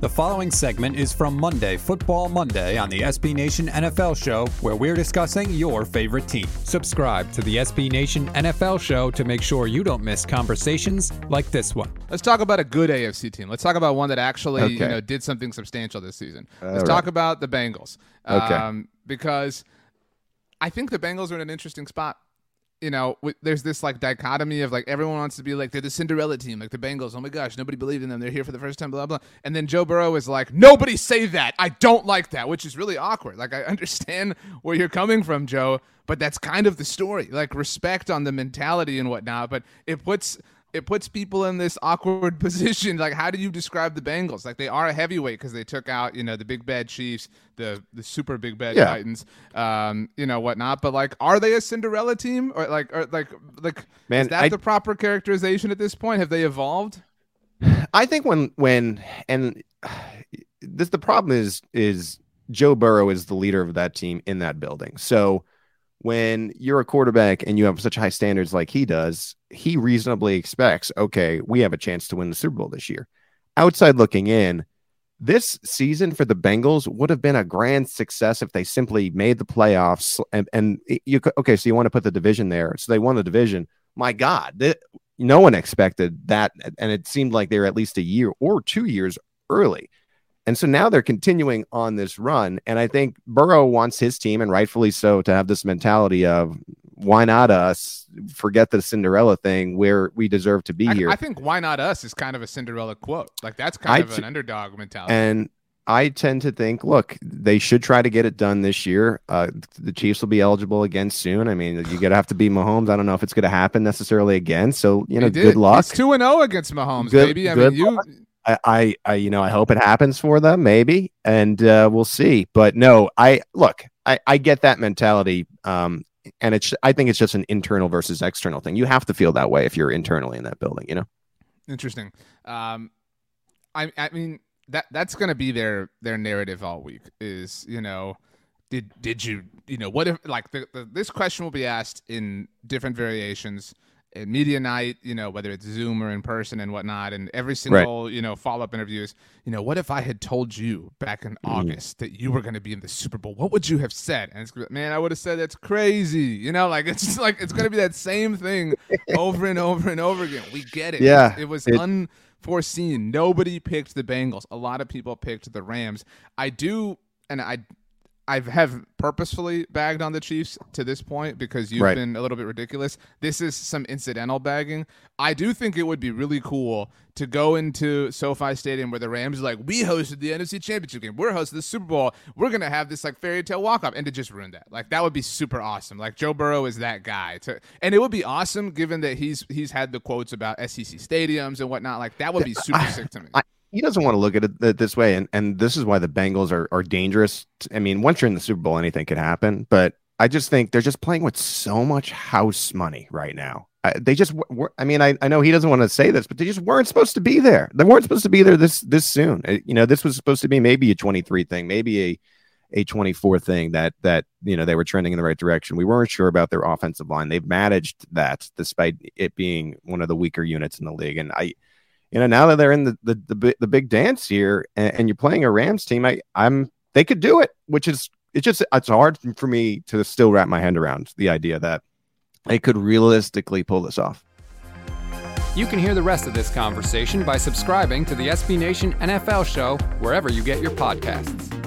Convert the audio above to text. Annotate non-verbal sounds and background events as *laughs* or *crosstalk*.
The following segment is from Monday, Football Monday, on the SB Nation NFL Show, where we're discussing your favorite team. Subscribe to the SB Nation NFL Show to make sure you don't miss conversations like this one. Let's talk about a good AFC team. Let's talk about one that actually Okay. you know did something substantial this season. All Let's right. talk about the Bengals. Okay. Um, because I think the Bengals are in an interesting spot. You know, w- there's this like dichotomy of like everyone wants to be like they're the Cinderella team, like the Bengals. Oh my gosh, nobody believed in them. They're here for the first time, blah blah. And then Joe Burrow is like, nobody say that. I don't like that, which is really awkward. Like I *laughs* understand where you're coming from, Joe, but that's kind of the story. Like respect on the mentality and whatnot, but it puts it puts people in this awkward *laughs* position. Like, how do you describe the Bengals? Like, they are a heavyweight because they took out, you know, the big bad Chiefs, the the super big bad Yeah. Titans, um, you know, whatnot. But like, are they a Cinderella team or like, or like, like, Man, is that I- the proper characterization at this point? Have they evolved? I think when when and this the problem is is Joe Burrow is the leader of that team in that building. So when you're a quarterback and you have such high standards like he does, he reasonably expects, okay, we have a chance to win the Super Bowl this year. Outside looking in, this season for the Bengals would have been a grand success if they simply made the playoffs. And, and you okay, so you want to put the division there, so they won the division. My God, th- no one expected that, and it seemed like they were at least a year or two years early. And so now they're continuing on this run. And I think Burrow wants his team, and rightfully so, to have this mentality of why not us? Forget the Cinderella thing where we deserve to be I, here. I think why not us is kind of a Cinderella quote. Like, that's kind I of t- an underdog mentality. And I tend to think, look, they should try to get it done this year. Uh, the Chiefs will be eligible again soon. I mean, you're gonna have to beat Mahomes. I don't know if it's going to happen necessarily again. So you know, good luck. Two and zero against Mahomes, Good- baby. I mean, you. I, I, I, you know, I hope it happens for them, maybe, and uh, we'll see. But no, I look, I, I get that mentality, um, and it's, I think it's just an internal versus external thing. You have to feel that way if you're internally in that building, you know. Interesting. Um, I I mean that that's gonna be their their narrative all week. Is you know, did did you you know what if like the, the, this question will be asked in different variations at Uh, media night, you know, whether it's Zoom or in person and whatnot, and every single you know follow up interviews. You know, what if I had told you back in mm. August that you were going to be in the Super Bowl? What would you have said? And it's gonna be, man, I would have said that's crazy. You know, like *laughs* it's just like it's going to be that same thing over and over and over again. We get it. Yeah, it was it- unforeseen. Nobody picked the Bengals. A lot of people picked the Rams. I do, and I. I have purposefully bagged on the Chiefs to this point because you've Right. been a little bit ridiculous. This is some incidental bagging. I do think it would be really cool to go into SoFi Stadium where the Rams are like, we hosted the NFC Championship game. We're hosting the Super Bowl. We're gonna have this like fairy tale walk up, and to just ruin that. Like that would be super awesome. Like Joe Burrow is that guy. To and it would be awesome given that he's he's had the quotes about SEC stadiums and whatnot. Like that would be super sick to me. I- he doesn't want to look at it this way, and and this is why the Bengals are are dangerous. I mean, once you're in the Super Bowl, anything could happen. But I just think they're just playing with so much house money right now. I, they just, were, I mean, I, I know he doesn't want to say this, but they just weren't supposed to be there. They weren't supposed to be there this this soon. Uh, You know, this was supposed to be maybe a 23 thing, maybe a a 24 thing that that you know they were trending in the right direction. We weren't sure about their offensive line. They've managed that despite it being one of the weaker units in the league. And I, you know, now that they're in the the the, the big dance here, and, and you're playing a Rams team, I I'm they could do it, which is it's just it's hard for me to still wrap my hand around the idea that they could realistically pull this off. You can hear the rest of this conversation by subscribing to the SB Nation NFL Show wherever you get your podcasts.